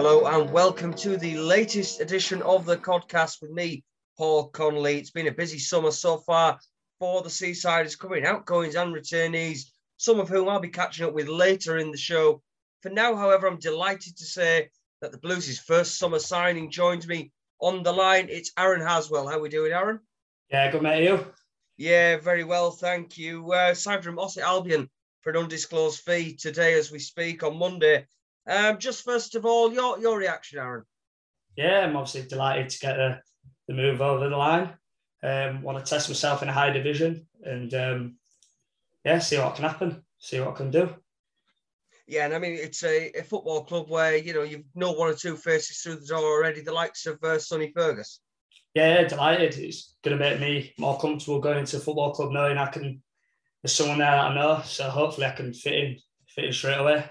Hello and welcome to the latest edition of the Codcast with me, Paul Connolly. It's been a busy summer so far for the Seasiders coming outgoings and returnees, some of whom I'll be catching up with later in the show. For now, however, I'm delighted to say that the Blues' first summer signing joins me on the line. It's Aaron Haswell. How are we doing, Aaron? Yeah, good mate. You? Yeah, very well, thank you. Uh, signed from Ossett Albion for an undisclosed fee today as we speak on Monday. Um, just first of all, your your reaction, Aaron. Yeah, I'm obviously delighted to get the, the move over the line. Um, want to test myself in a high division and um, yeah, see what can happen, see what I can do. Yeah, and I mean it's a, a football club where you know you've know one or two faces through the door already, the likes of uh, Sonny Fergus. Yeah, delighted. It's going to make me more comfortable going into a football club knowing I can. There's someone there that I know, so hopefully I can fit in, fit in straight away.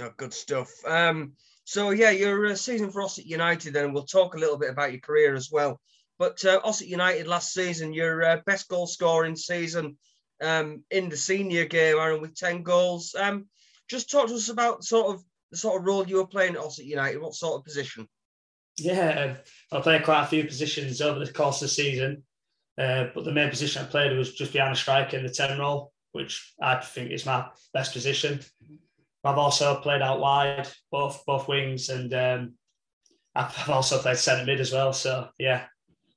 Oh, good stuff. Um, so yeah, your uh, season for Ossett United. Then we'll talk a little bit about your career as well. But uh, Ossett United last season, your uh, best goal scoring season um, in the senior game, Aaron, with ten goals. Um, just talk to us about sort of the sort of role you were playing at Ossett United. What sort of position? Yeah, I played quite a few positions over the course of the season, uh, but the main position I played was just behind a striker in the ten role, which I think is my best position. I've also played out wide, both both wings, and um, I've also played centre mid as well. So yeah,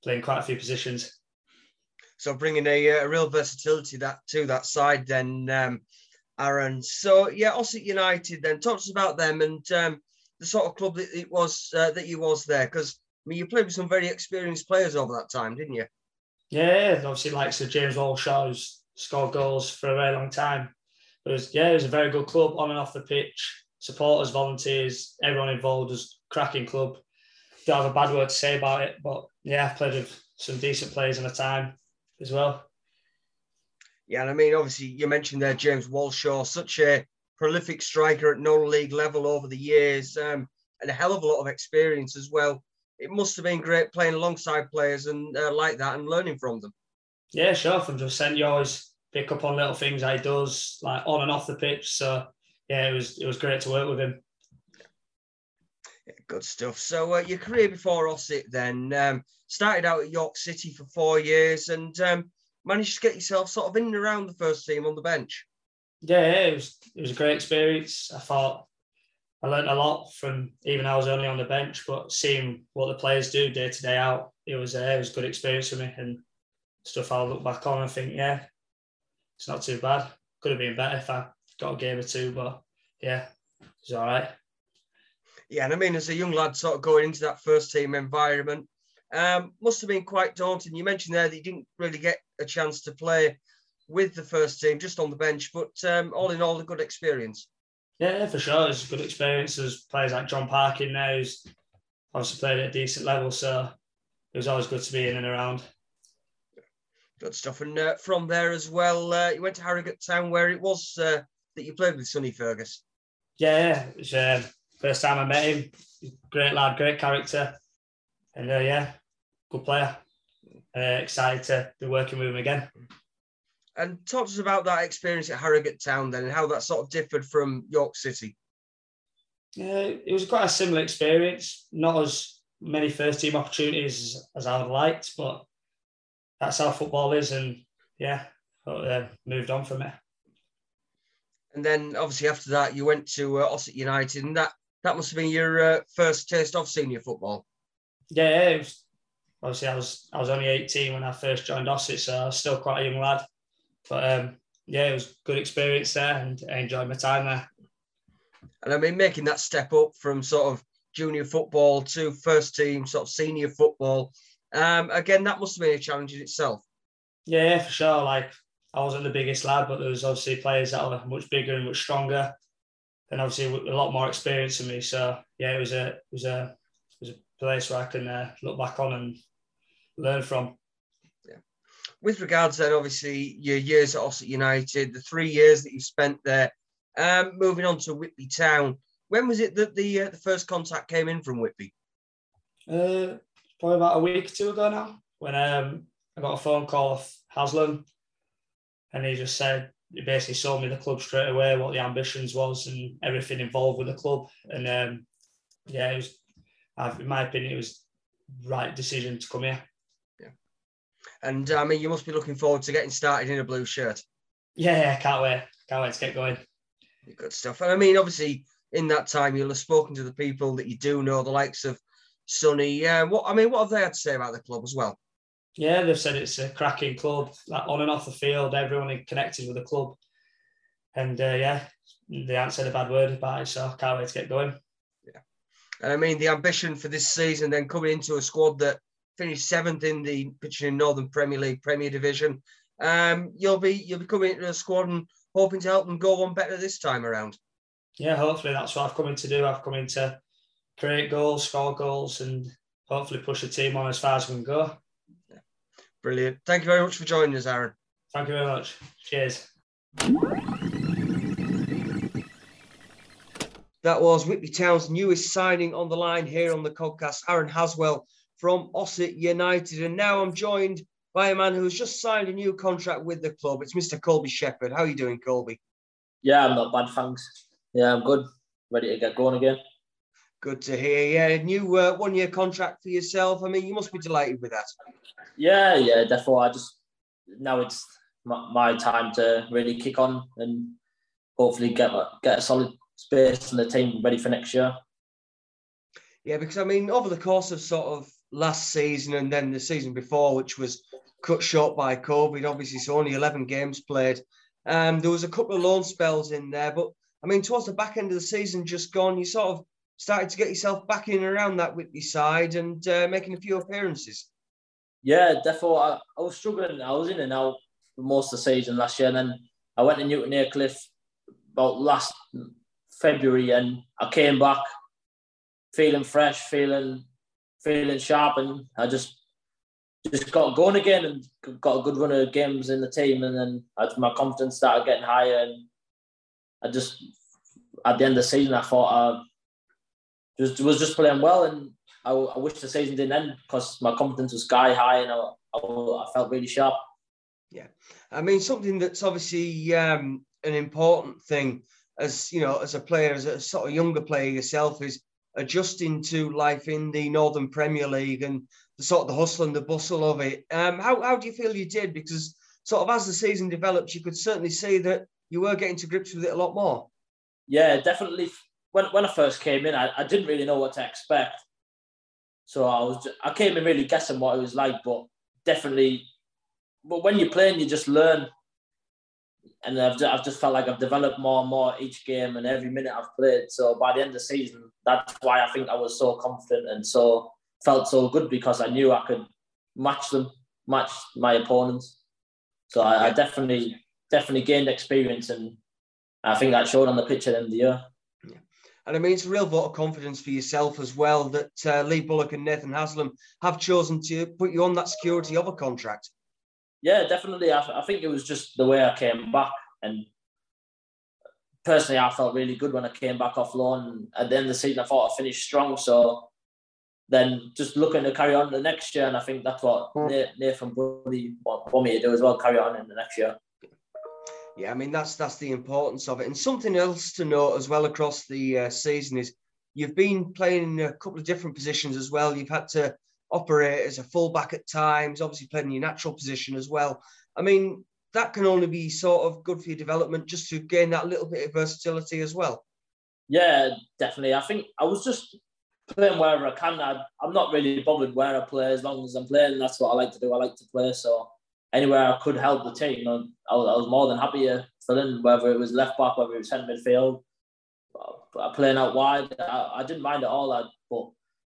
playing quite a few positions. So bringing a, a real versatility that to that side, then um, Aaron. So yeah, Ossett United. Then talk to us about them and um, the sort of club that it was uh, that you was there, because I mean you played with some very experienced players over that time, didn't you? Yeah, obviously like Sir James Walshaw, who's scored goals for a very long time it was yeah, it was a very good club on and off the pitch. Supporters, volunteers, everyone involved was cracking club. Don't have a bad word to say about it, but yeah, I've played with some decent players in the time as well. Yeah, and I mean, obviously, you mentioned there James Walshaw, such a prolific striker at non-league level over the years, um, and a hell of a lot of experience as well. It must have been great playing alongside players and uh, like that and learning from them. Yeah, sure. From just you always pick up on little things he does, like on and off the pitch. So yeah, it was it was great to work with him. Yeah, good stuff. So uh, your career before Ossett then um, started out at York City for four years and um, managed to get yourself sort of in and around the first team on the bench. Yeah, it was it was a great experience. I thought I learned a lot from even I was only on the bench, but seeing what the players do day to day out, it was uh, it was a good experience for me and stuff I'll look back on and think, yeah, it's not too bad. Could have been better if I got a game or two, but yeah, it's all right. Yeah, and I mean, as a young lad, sort of going into that first team environment, um, must have been quite daunting. You mentioned there that you didn't really get a chance to play with the first team, just on the bench, but um, all in all, a good experience. Yeah, for sure. It's a good experience. There's players like John Parkin now who's obviously played at a decent level, so it was always good to be in and around. Good stuff. And uh, from there as well, uh, you went to Harrogate Town, where it was uh, that you played with Sonny Fergus. Yeah, it was um, first time I met him. Great lad, great character, and uh, yeah, good player. Uh, excited to be working with him again. And talk to us about that experience at Harrogate Town then, and how that sort of differed from York City. Yeah, it was quite a similar experience. Not as many first team opportunities as I would liked, but that's how football is, and yeah, uh, moved on from it. And then obviously after that, you went to uh, Ossett United, and that that must have been your uh, first taste of senior football. Yeah, yeah was, obviously I was I was only 18 when I first joined Ossett, so I was still quite a young lad. But um, yeah, it was good experience there, and I enjoyed my time there. And I mean, making that step up from sort of junior football to first team, sort of senior football, um, again, that must have been a challenge in itself. Yeah, for sure. Like I wasn't the biggest lad, but there was obviously players that were much bigger and much stronger, and obviously a lot more experience than me. So yeah, it was a it was a it was a place where I can uh, look back on and learn from. Yeah. With regards then, obviously your years at Ossett United, the three years that you spent there, um, moving on to Whitby Town. When was it that the uh, the first contact came in from Whitby? Uh, probably about a week or two ago now when um, I got a phone call off Haslam and he just said he basically sold me the club straight away what the ambitions was and everything involved with the club and um, yeah, it was. In my opinion, it was right decision to come here. Yeah, and I mean, you must be looking forward to getting started in a blue shirt. Yeah, yeah, can't wait. Can't wait to get going. Good stuff. And I mean, obviously, in that time, you'll have spoken to the people that you do know, the likes of Sonny. Yeah, what I mean, what have they had to say about the club as well? Yeah, they've said it's a cracking club, like on and off the field. Everyone connected with the club, and uh, yeah, they haven't said a bad word about it. So I can't wait to get going. Yeah, and I mean the ambition for this season, then coming into a squad that finished seventh in the pitching Northern Premier League Premier Division. Um, you'll be you'll be coming into a squad and hoping to help them go one better this time around. Yeah, hopefully that's what I've come in to do. I've come in to create goals, score goals, and hopefully push the team on as far as we can go. Brilliant. Thank you very much for joining us, Aaron. Thank you very much. Cheers. That was Whitby Town's newest signing on the line here on the Codcast, Aaron Haswell from Ossett United. And now I'm joined by a man who has just signed a new contract with the club. It's Mr. Coleby Shepherd. How are you doing, Coleby? Yeah, I'm not bad, thanks. Yeah, I'm good. Ready to get going again. Good to hear. Yeah, new uh, one year contract for yourself. I mean, you must be delighted with that. Yeah, yeah, definitely. I just now it's my, my time to really kick on and hopefully get get a solid space in the team ready for next year. Yeah, because I mean, over the course of sort of last season and then the season before, which was cut short by COVID, obviously, so only 11 games played. Um, there was a couple of loan spells in there, but I mean, towards the back end of the season just gone, you sort of started to get yourself back in around that Whitby side and uh, making a few appearances. Yeah, definitely. I, I, was struggling. I was in and out most of the season last year. And then I went to Newton Aycliffe about last February and I came back feeling fresh, feeling feeling sharp. And I just just got going again and got a good run of games in the team. And then my confidence started getting higher. And I just, at the end of the season, I thought I just was just playing well, and I, I wish the season didn't end because my confidence was sky high, and I, I, I, felt really sharp. Yeah, I mean something that's obviously um, an important thing as you know, as a player, as a sort of younger player yourself, is adjusting to life in the Northern Premier League and the sort of the hustle and the bustle of it. Um, how how do you feel you did? Because sort of as the season developed, you could certainly see that you were getting to grips with it a lot more. Yeah, definitely when when I first came in, I, I didn't really know what to expect. So I was just, I came in really guessing what it was like, but definitely, but when you're playing, you just learn. And I've just, I've just felt like I've developed more and more each game and every minute I've played. So by the end of the season, that's why I think I was so confident and so felt so good because I knew I could match them, match my opponents. So I, I definitely definitely gained experience and I think that showed on the pitch at the end of the year. And I mean, it's a real vote of confidence for yourself as well that uh, Lee Bullock and Nathan Haslam have chosen to put you on that security of a contract. Yeah, definitely. I, I think it was just the way I came back. And personally, I felt really good when I came back off loan. At the end of the season, I thought I finished strong. So then just looking to carry on the next year. And I think that's what hmm. Nathan Buddy want me to do as well, carry on in the next year. Yeah, I mean that's that's the importance of it, and something else to note as well across the uh, season is you've been playing in a couple of different positions as well. You've had to operate as a fullback at times, obviously playing in your natural position as well. I mean that can only be sort of good for your development, just to gain that little bit of versatility as well. Yeah, definitely. I think I was just playing wherever I can. I, am not really bothered where I play as long as I'm playing. That's what I like to do. I like to play. So anywhere I could help the team, I, I was more than happy to fill in, whether it was left back, whether it was centre midfield, playing out wide. I, I didn't mind at all. I, but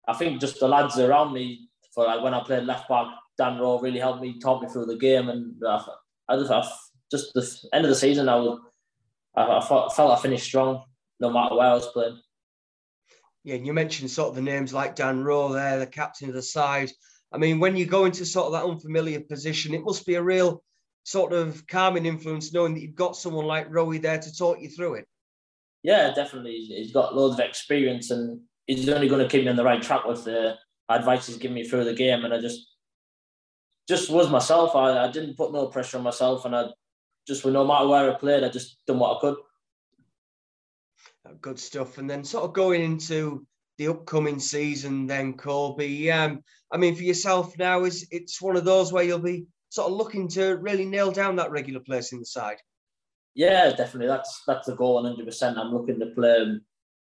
I think just the lads around me, for like when I played left back, Dan Rowe really helped me, talk me through the game, and I, I just, I, just the end of the season, I was, I, I felt I finished strong, no matter where I was playing. Yeah, and you mentioned sort of the names like Dan Rowe there, the captain of the side. I mean, when you go into sort of that unfamiliar position, it must be a real sort of calming influence knowing that you've got someone like Rowie there to talk you through it. Yeah, definitely. He's got loads of experience and he's only going to keep me on the right track with the advice he's given me through the game. And I just just was myself. I, I didn't put no pressure on myself and I just, no matter where I played, I just done what I could. Good stuff. And then sort of going into the upcoming season then, Coleby. Um, I mean, for yourself now, is it's one of those where you'll be sort of looking to really nail down that regular place in the side? Yeah, definitely. That's that's the goal, 100. percent I'm looking to play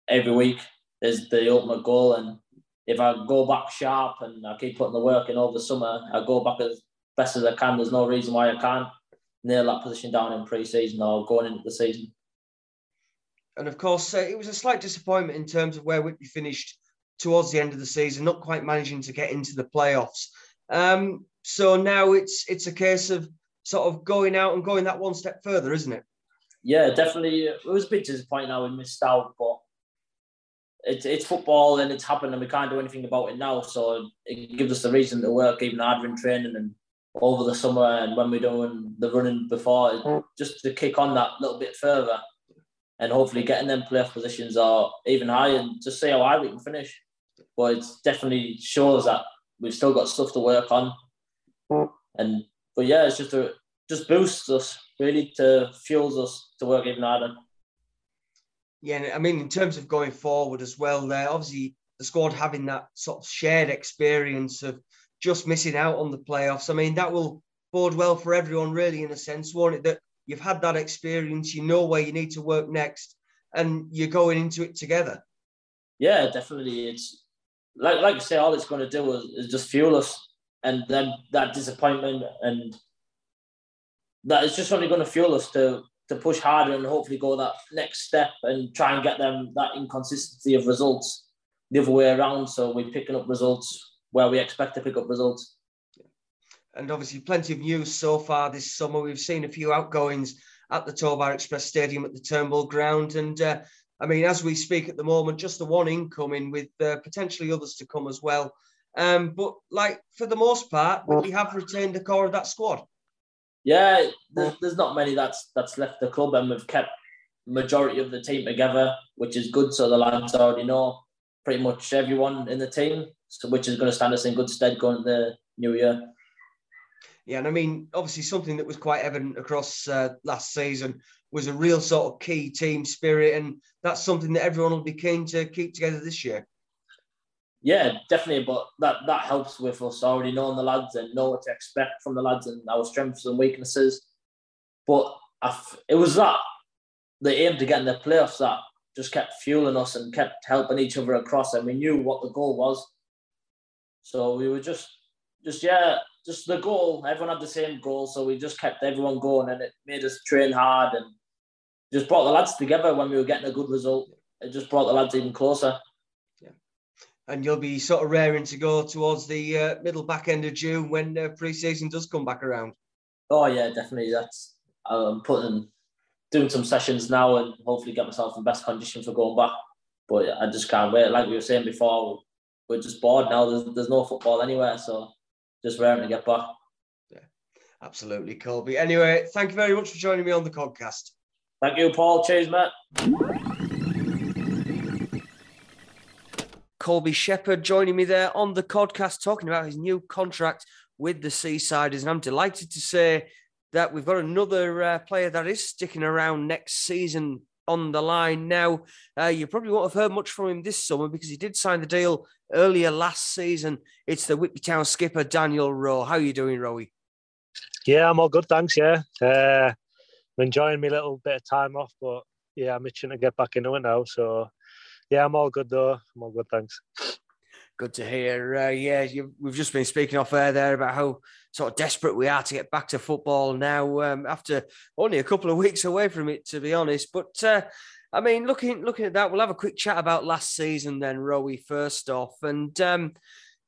every week. Is the ultimate goal, and if I go back sharp and I keep putting the work in over the summer, I go back as best as I can. There's no reason why I can't nail that position down in pre-season or going into the season. And of course, uh, it was a slight disappointment in terms of where Whitby finished towards the end of the season, not quite managing to get into the playoffs. Um, so now it's it's a case of sort of going out and going that one step further, isn't it? Yeah, definitely. It was a bit disappointing how we missed out, but it's it's football and it's happened and we can't do anything about it now. So it gives us the reason to work even harder in training and over the summer and when we're doing the running before, just to kick on that little bit further and hopefully getting them playoff positions are even higher and just see how high we can finish. But it definitely shows that we've still got stuff to work on. And but yeah, it's just a just boosts us really to fuels us to work even harder. Yeah, I mean, in terms of going forward as well, there obviously the squad having that sort of shared experience of just missing out on the playoffs. I mean, that will bode well for everyone, really, in a sense, won't it? That you've had that experience, you know where you need to work next, and you're going into it together. Yeah, definitely. It's like like you say, all it's going to do is, is just fuel us, and then that disappointment and that is just only going to fuel us to to push harder and hopefully go that next step and try and get them that inconsistency of results the other way around. So we're picking up results where we expect to pick up results and obviously plenty of news so far this summer. We've seen a few outgoings at the Towbar Express Stadium at the Turnbull Ground, and uh, I mean, as we speak at the moment, just the one incoming with uh, potentially others to come as well. Um, but like for the most part, we have retained the core of that squad. Yeah, there's, there's not many that's that's left the club, and we've kept majority of the team together, which is good. So the lads already know pretty much everyone in the team, so which is going to stand us in good stead going into the new year. Yeah, and I mean, obviously, something that was quite evident across uh, last season was a real sort of key team spirit, and that's something that everyone will be keen to keep together this year. Yeah, definitely, but that that helps with us already knowing the lads and know what to expect from the lads and our strengths and weaknesses. But it was that the aim to get in the playoffs that just kept fueling us and kept helping each other across, and we knew what the goal was. So we were just, just yeah, just the goal. Everyone had the same goal, so we just kept everyone going, and it made us train hard and just brought the lads together when we were getting a good result. It just brought the lads even closer. Yeah, and you'll be sort of raring to go towards the uh, middle back end of June when uh, pre-season does come back around. Oh yeah, definitely. That's I'm putting doing some sessions now and hopefully get myself in best condition for going back. But I just can't wait. Like we were saying before, we're just bored now. There's, there's no football anywhere, so just raring to get back. Yeah, absolutely, Coleby. Anyway, thank you very much for joining me on the Codcast. Thank you, Paul. Cheers, Matt. Coleby Shepherd joining me there on the Codcast, talking about his new contract with the Seasiders. And I'm delighted to say that we've got another uh, player that is sticking around next season on the line now. Uh, you probably won't have heard much from him this summer because he did sign the deal earlier last season. It's the Whitby Town skipper, Daniel Rowe. How are you doing, Rowie? Yeah, I'm all good, thanks. Yeah, uh, I'm enjoying my little bit of time off, but yeah, I'm itching to get back into it now. So yeah, I'm all good though. I'm all good, thanks. Good to hear. Uh, yeah, you, we've just been speaking off air there about how sort of desperate we are to get back to football now um, after only a couple of weeks away from it, to be honest. But uh, I mean, looking looking at that, we'll have a quick chat about last season then, Rowie, first off. And, um,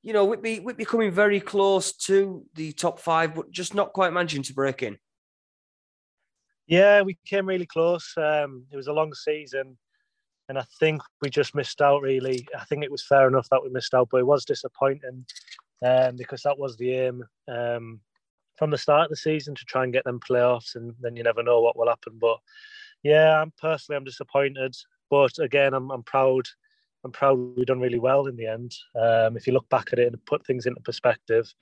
you know, Whitby, Whitby coming very close to the top five, but just not quite managing to break in. Yeah, we came really close. Um, it was a long season, and I think we just missed out. Really, I think it was fair enough that we missed out, but it was disappointing um, because that was the aim um, from the start of the season to try and get them playoffs, and then you never know what will happen. But yeah, I'm personally I'm disappointed, but again, I'm I'm proud. I'm proud we've done really well in the end. Um, if you look back at it and put things into perspective.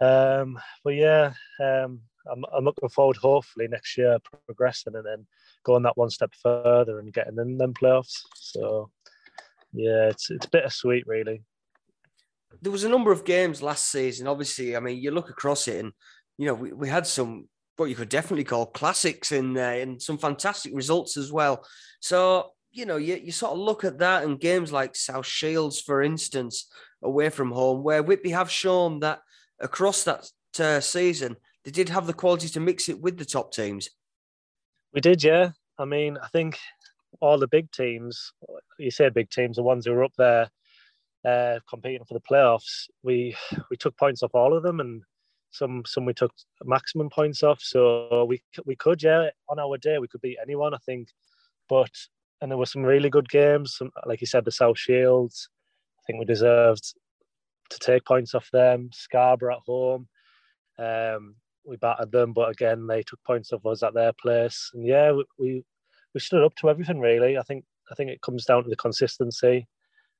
Um, but yeah, um, I'm, I'm looking forward, hopefully next year progressing and then going that one step further and getting in them playoffs. So yeah, it's it's bittersweet, really. There was a number of games last season. Obviously, I mean, you look across it, and you know, we, we had some what you could definitely call classics in there, and some fantastic results as well. So you know, you, you sort of look at that and games like South Shields, for instance, away from home, where Whitby have shown that across that uh, season, they did have the quality to mix it with the top teams. We did, yeah. I mean, I think all the big teams, you say big teams, the ones who were up there uh, competing for the playoffs, we we took points off all of them, and some some we took maximum points off. So we we could, yeah, on our day we could beat anyone, I think. But and there were some really good games, some, like you said, the South Shields. I think we deserved to take points off them. Scarborough at home. Um, we battered them, but again, they took points off us at their place. And yeah, we, we, stood up to everything really. I think I think it comes down to the consistency.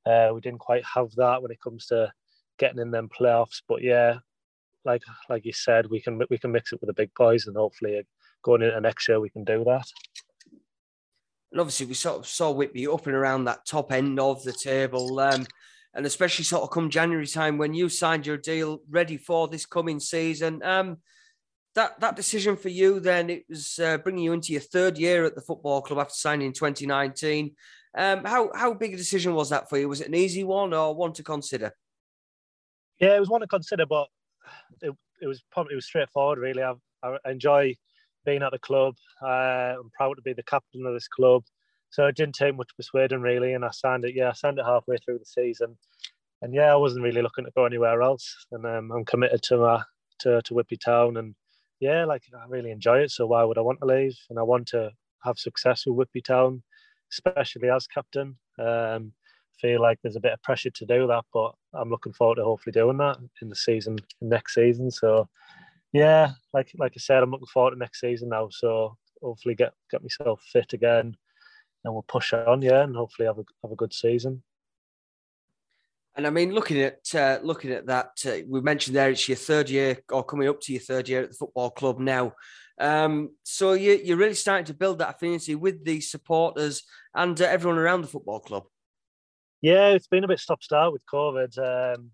Uh, we didn't quite have that when it comes to getting in them playoffs, but yeah, like like you said, we can we can mix it with the big boys, and hopefully going into next year we can do that. And obviously, we sort of saw Whitby up and around that top end of the table. Um, and especially sort of come January time when you signed your deal ready for this coming season. Um, that that decision for you then it was uh, bringing you into your third year at the football club after signing in 2019. Um, how how big a decision was that for you? Was it an easy one or one to consider? Yeah, it was one to consider, but it, it was probably it was straightforward. Really, I, I enjoy being at the club. Uh, I'm proud to be the captain of this club. So it didn't take much persuading really, and I signed it. Yeah, I signed it halfway through the season, and yeah, I wasn't really looking to go anywhere else. And um, I'm committed to my to to Whitby Town, and yeah, like I really enjoy it. So why would I want to leave? And I want to have success with Whitby Town, especially as captain. Um, feel like there's a bit of pressure to do that, but I'm looking forward to hopefully doing that in the season next season. So yeah, like like I said, I'm looking forward to next season now. So hopefully get get myself fit again and we'll push on, yeah, and hopefully have a have a good season. And I mean, looking at uh, looking at that, uh, we mentioned there it's your third year or coming up to your third year at the football club now. Um, so you, you're really starting to build that affinity with the supporters and uh, everyone around the football club. Yeah, it's been a bit stop start with COVID, um,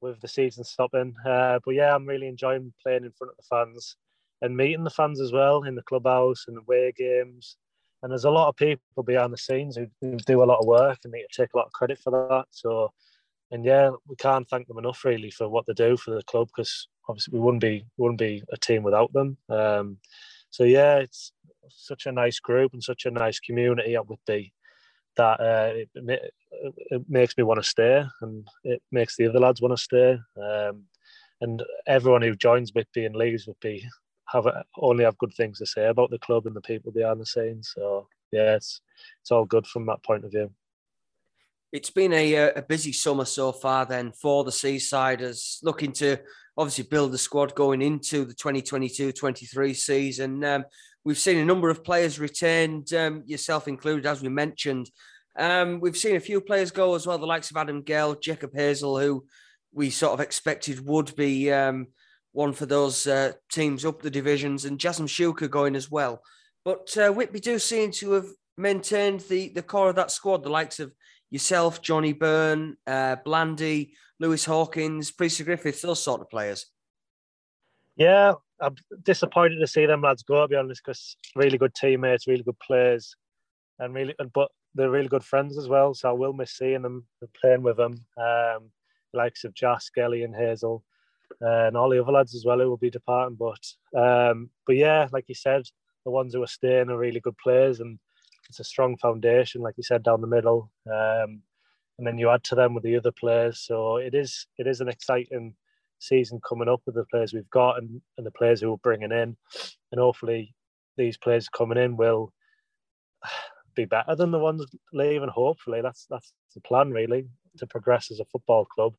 with the season stopping. Uh, but yeah, I'm really enjoying playing in front of the fans and meeting the fans as well in the clubhouse and away games. And there's a lot of people behind the scenes who, who do a lot of work and need to take a lot of credit for that. So, and yeah, we can't thank them enough really for what they do for the club because obviously we wouldn't be wouldn't be a team without them. Um, so yeah, it's such a nice group and such a nice community at Whitby that uh, it, it, makes me want to stay and it makes the other lads want to stay. Um, and everyone who joins Whitby and leaves Whitby have only have good things to say about the club and the people behind the scenes. So yeah, it's it's all good from that point of view. It's been a, uh, a busy summer so far then for the Seasiders, looking to obviously build the squad going into the 2022-23 season. Um, we've seen a number of players retained, um, yourself included, as we mentioned. Um, we've seen a few players go as well, the likes of Adam Gale, Jacob Hazel, who we sort of expected would be um, one for those uh, teams up the divisions, and Jasmine Shuka going as well. But uh, Whitby do seem to have maintained the, the core of that squad, the likes of yourself, Johnny Byrne, uh, Blandy, Lewis Hawkins, Priest Griffith, those sort of players. Yeah, I'm disappointed to see them lads go, to be honest, because really good teammates, really good players, and really, but they're really good friends as well. So I will miss seeing them, playing with them. Um, the likes of Jas, Skelly, and Hazel uh, and all the other lads as well who will be departing. But um, but yeah, like you said, the ones who are staying are really good players, and it's a strong foundation, like you said, down the middle. Um, and then you add to them with the other players. So it is it is an exciting season coming up with the players we've got and, and the players who we're bringing in, and hopefully these players coming in will be better than the ones leaving. Hopefully, that's that's the plan really to progress as a football club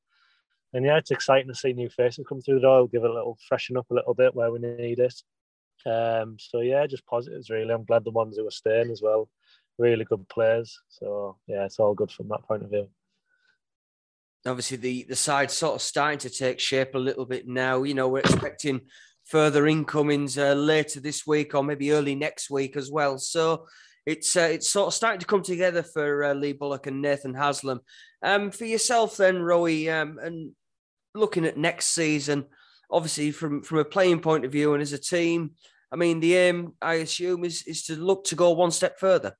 and yeah, it's exciting to see new faces come through the door. Give it a little freshen up a little bit where we need it. Um, so yeah, just positives really. I'm glad the ones who are staying as well, really good players. So yeah, it's all good from that point of view. Obviously, the the side's sort of starting to take shape a little bit now. You know, we're expecting further incomings uh, later this week or maybe early next week as well. So it's uh, it's sort of starting to come together for uh, Lee Bullock and Nathan Haslam. Um, for yourself then, Roy, um, and looking at next season, obviously from from a playing point of view and as a team, I mean the aim I assume is is to look to go one step further.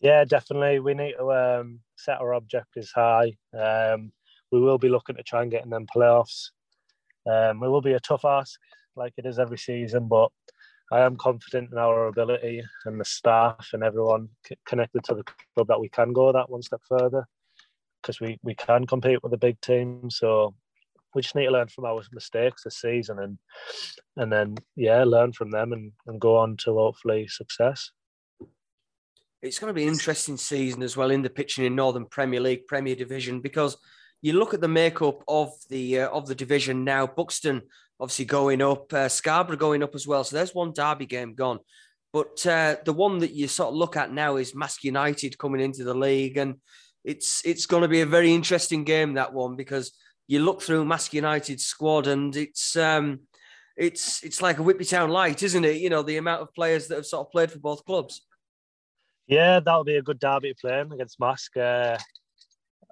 Yeah, definitely. We need to um, set our objectives high. Um, we will be looking to try and get in them playoffs. Um, it will be a tough ask, like it is every season, but I am confident in our ability and the staff and everyone connected to the club that we can go that one step further because we, we can compete with the big team. So we just need to learn from our mistakes this season and and then yeah, learn from them and, and go on to hopefully success. It's going to be an interesting season as well in the pitching in Northern Premier League, Premier Division, because you look at the makeup of the uh, of the division now. Buxton obviously going up, uh, Scarborough going up as well. So there's one derby game gone. But uh, the one that you sort of look at now is Marske United coming into the league, and it's it's going to be a very interesting game that one because you look through Marske United's squad and it's um, it's it's like a Whitby Town light, isn't it? You know the amount of players that have sort of played for both clubs. Yeah, that'll be a good derby playing against Mask. Uh,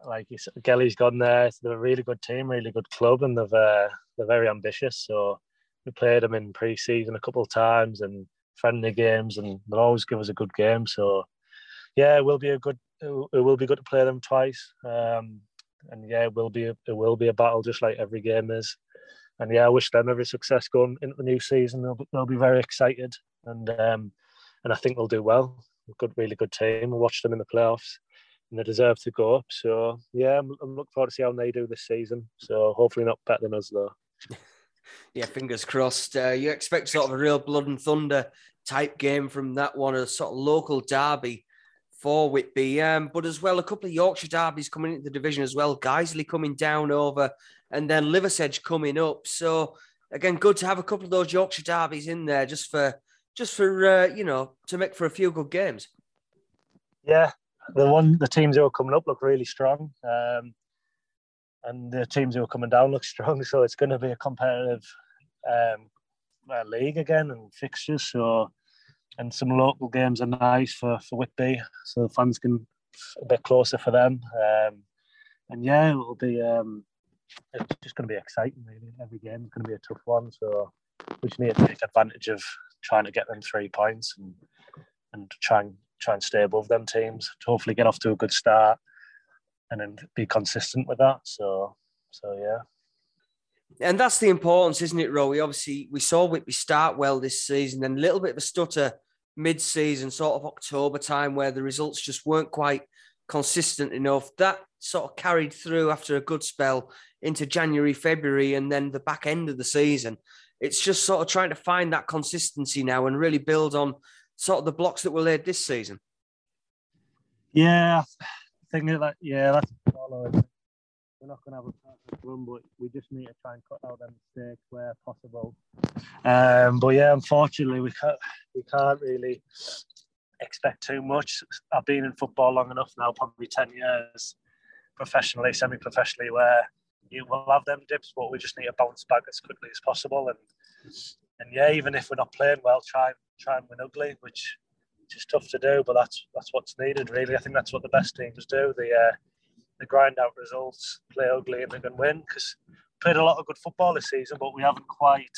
like Gelly's gone there. They're a really good team, really good club, and they've uh, they're very ambitious. So we played them in pre-season a couple of times and friendly games, and they'll always give us a good game. So yeah, it will be a good. It will be good to play them twice. Um, and yeah, it will be a, it will be a battle just like every game is. And yeah, I wish them every success going into the new season. They'll, they'll be very excited, and um, and I think they'll do well. A good, really good team. I watched them in the playoffs and they deserve to go up. So yeah, I'm, I'm looking forward to see how they do this season. So hopefully not better than us though. yeah, fingers crossed. Uh, you expect sort of a real blood and thunder type game from that one, a sort of local derby for Whitby. Um, but as well, a couple of Yorkshire derbies coming into the division as well. Guiseley coming down over, and then Liversedge coming up. So again, good to have a couple of those Yorkshire derbies in there just for just for uh, you know to make for a few good games. Yeah, the one the teams who are coming up look really strong, um, and the teams who are coming down look strong. So it's going to be a competitive um, uh, league again and fixtures. So and some local games are nice for for Whitby, so fans can a bit closer for them. Um, and yeah, it'll be um, it's just going to be exciting. Really, every game is going to be a tough one. So we just need to take advantage of trying to get them three points and and try and try and stay above them teams to hopefully get off to a good start and then be consistent with that. So, so yeah. And that's the importance, isn't it, Rowie? Obviously, we saw Whitby start well this season, then a little bit of a stutter mid-season, sort of October time, where the results just weren't quite consistent enough. That sort of carried through after a good spell into January, February, and then the back end of the season. It's just sort of trying to find that consistency now and really build on sort of the blocks that were laid this season. Yeah, I think that yeah, that's we're not going to have a perfect run, but we just need to try and cut out them mistakes where possible. Um, but yeah, unfortunately, we can't we can't really expect too much. I've been in football long enough now, probably ten years, professionally, semi-professionally, where you will have them dips, but we just need to bounce back as quickly as possible. And and yeah, even if we're not playing well, try try and win ugly, which, which is tough to do, but that's that's what's needed really. I think that's what the best teams do. They uh, they grind out results, play ugly, and they can win. Because played a lot of good football this season, but we haven't quite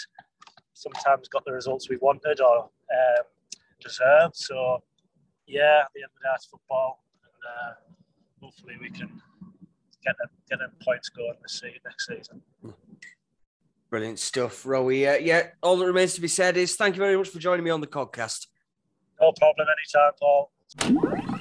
sometimes got the results we wanted or um, deserved. So yeah, at the end of the day, it's football, and uh, hopefully we can get them get them points going this season, next season. Brilliant stuff, Rowie. Uh, yeah, all that remains to be said is thank you very much for joining me on the Codcast. No problem, anytime, Paul.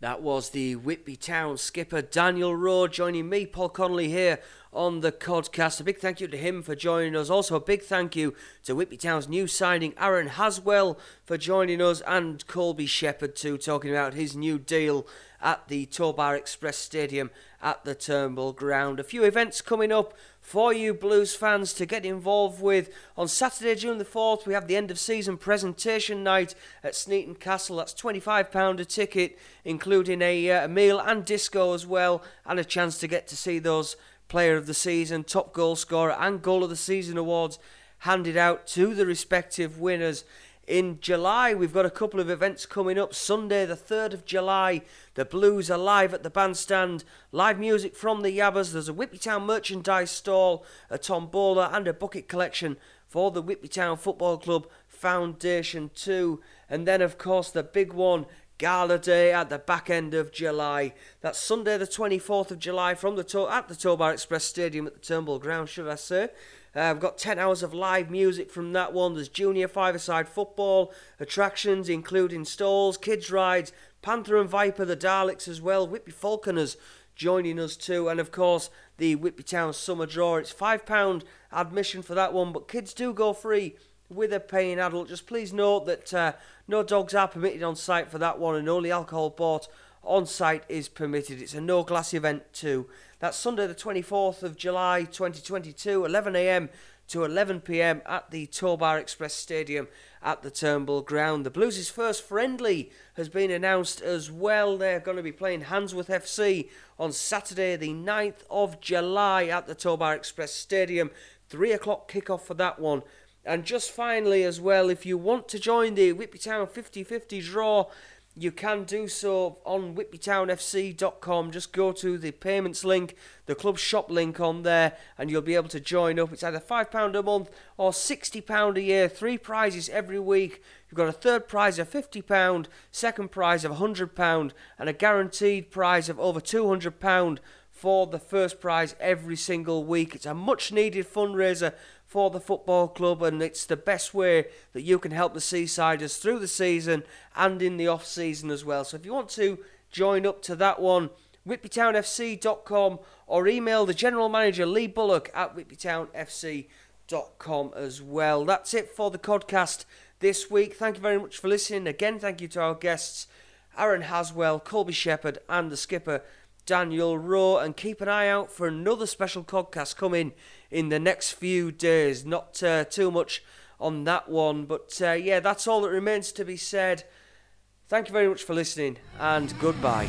That was the Whitby Town skipper Daniel Rowe joining me, Paul Connolly, here on the Codcast. A big thank you to him for joining us. Also, a big thank you to Whitby Town's new signing, Aaron Haswell, for joining us, and Coleby Shepherd, too, talking about his new deal at the Towbar Express Stadium at the Turnbull Ground. A few events coming up for you Blues fans to get involved with. On Saturday, June the 4th, we have the end of season presentation night at Sneaton Castle. That's £25 a ticket, including a, uh, a meal and disco as well, and a chance to get to see those Player of the Season, Top Goal Scorer, and Goal of the Season awards handed out to the respective winners. In July, we've got a couple of events coming up. Sunday, the 3rd of July, the Blues are live at the bandstand. Live music from the Yabbers. There's a Whitby Town merchandise stall, a tombola, and a bucket collection for the Whitby Town Football Club Foundation too. And then, of course, the big one, Gala Day at the back end of July. That's Sunday, the 24th of July, from the to- at the Towbar Express Stadium at the Turnbull Ground, should I say? Uh, I've got 10 hours of live music from that one. There's junior five-a-side football, attractions including stalls, kids' rides, Panther and Viper, the Daleks as well, Whitby Falconers joining us too, and of course the Whitby Town Summer Draw. It's £5 admission for that one, but kids do go free with a paying adult. Just please note that uh, no dogs are permitted on site for that one, and only alcohol bought on site is permitted. It's a no glass event too. That's Sunday, the 24th of July 2022, 11am to 11pm at the Towbar Express Stadium at the Turnbull Ground. The Blues' first friendly has been announced as well. They're going to be playing Handsworth FC on Saturday, the 9th of July at the Towbar Express Stadium. Three o'clock kickoff for that one. And just finally, as well, if you want to join the Whitby Town 50 50 draw, you can do so on whitbytownfc.com. Just go to the payments link, the club shop link on there, and you'll be able to join up. It's either £5 a month or £60 a year. Three prizes every week. You've got a third prize of £50, second prize of £100, and a guaranteed prize of over £200 for the first prize every single week. It's a much needed fundraiser for the football club, and it's the best way that you can help the Seasiders through the season and in the off season as well. So if you want to join up to that one, whitbytownfc.com or email the general manager Lee Bullock at whitbytownfc.com as well. That's it for the Codcast this week. Thank you very much for listening. Again, thank you to our guests Aaron Haswell, Coleby Shepherd, and the skipper Daniel Rowe. And keep an eye out for another special podcast coming in the next few days. Not uh, too much on that one, but uh, yeah, that's all that remains to be said. Thank you very much for listening, and goodbye.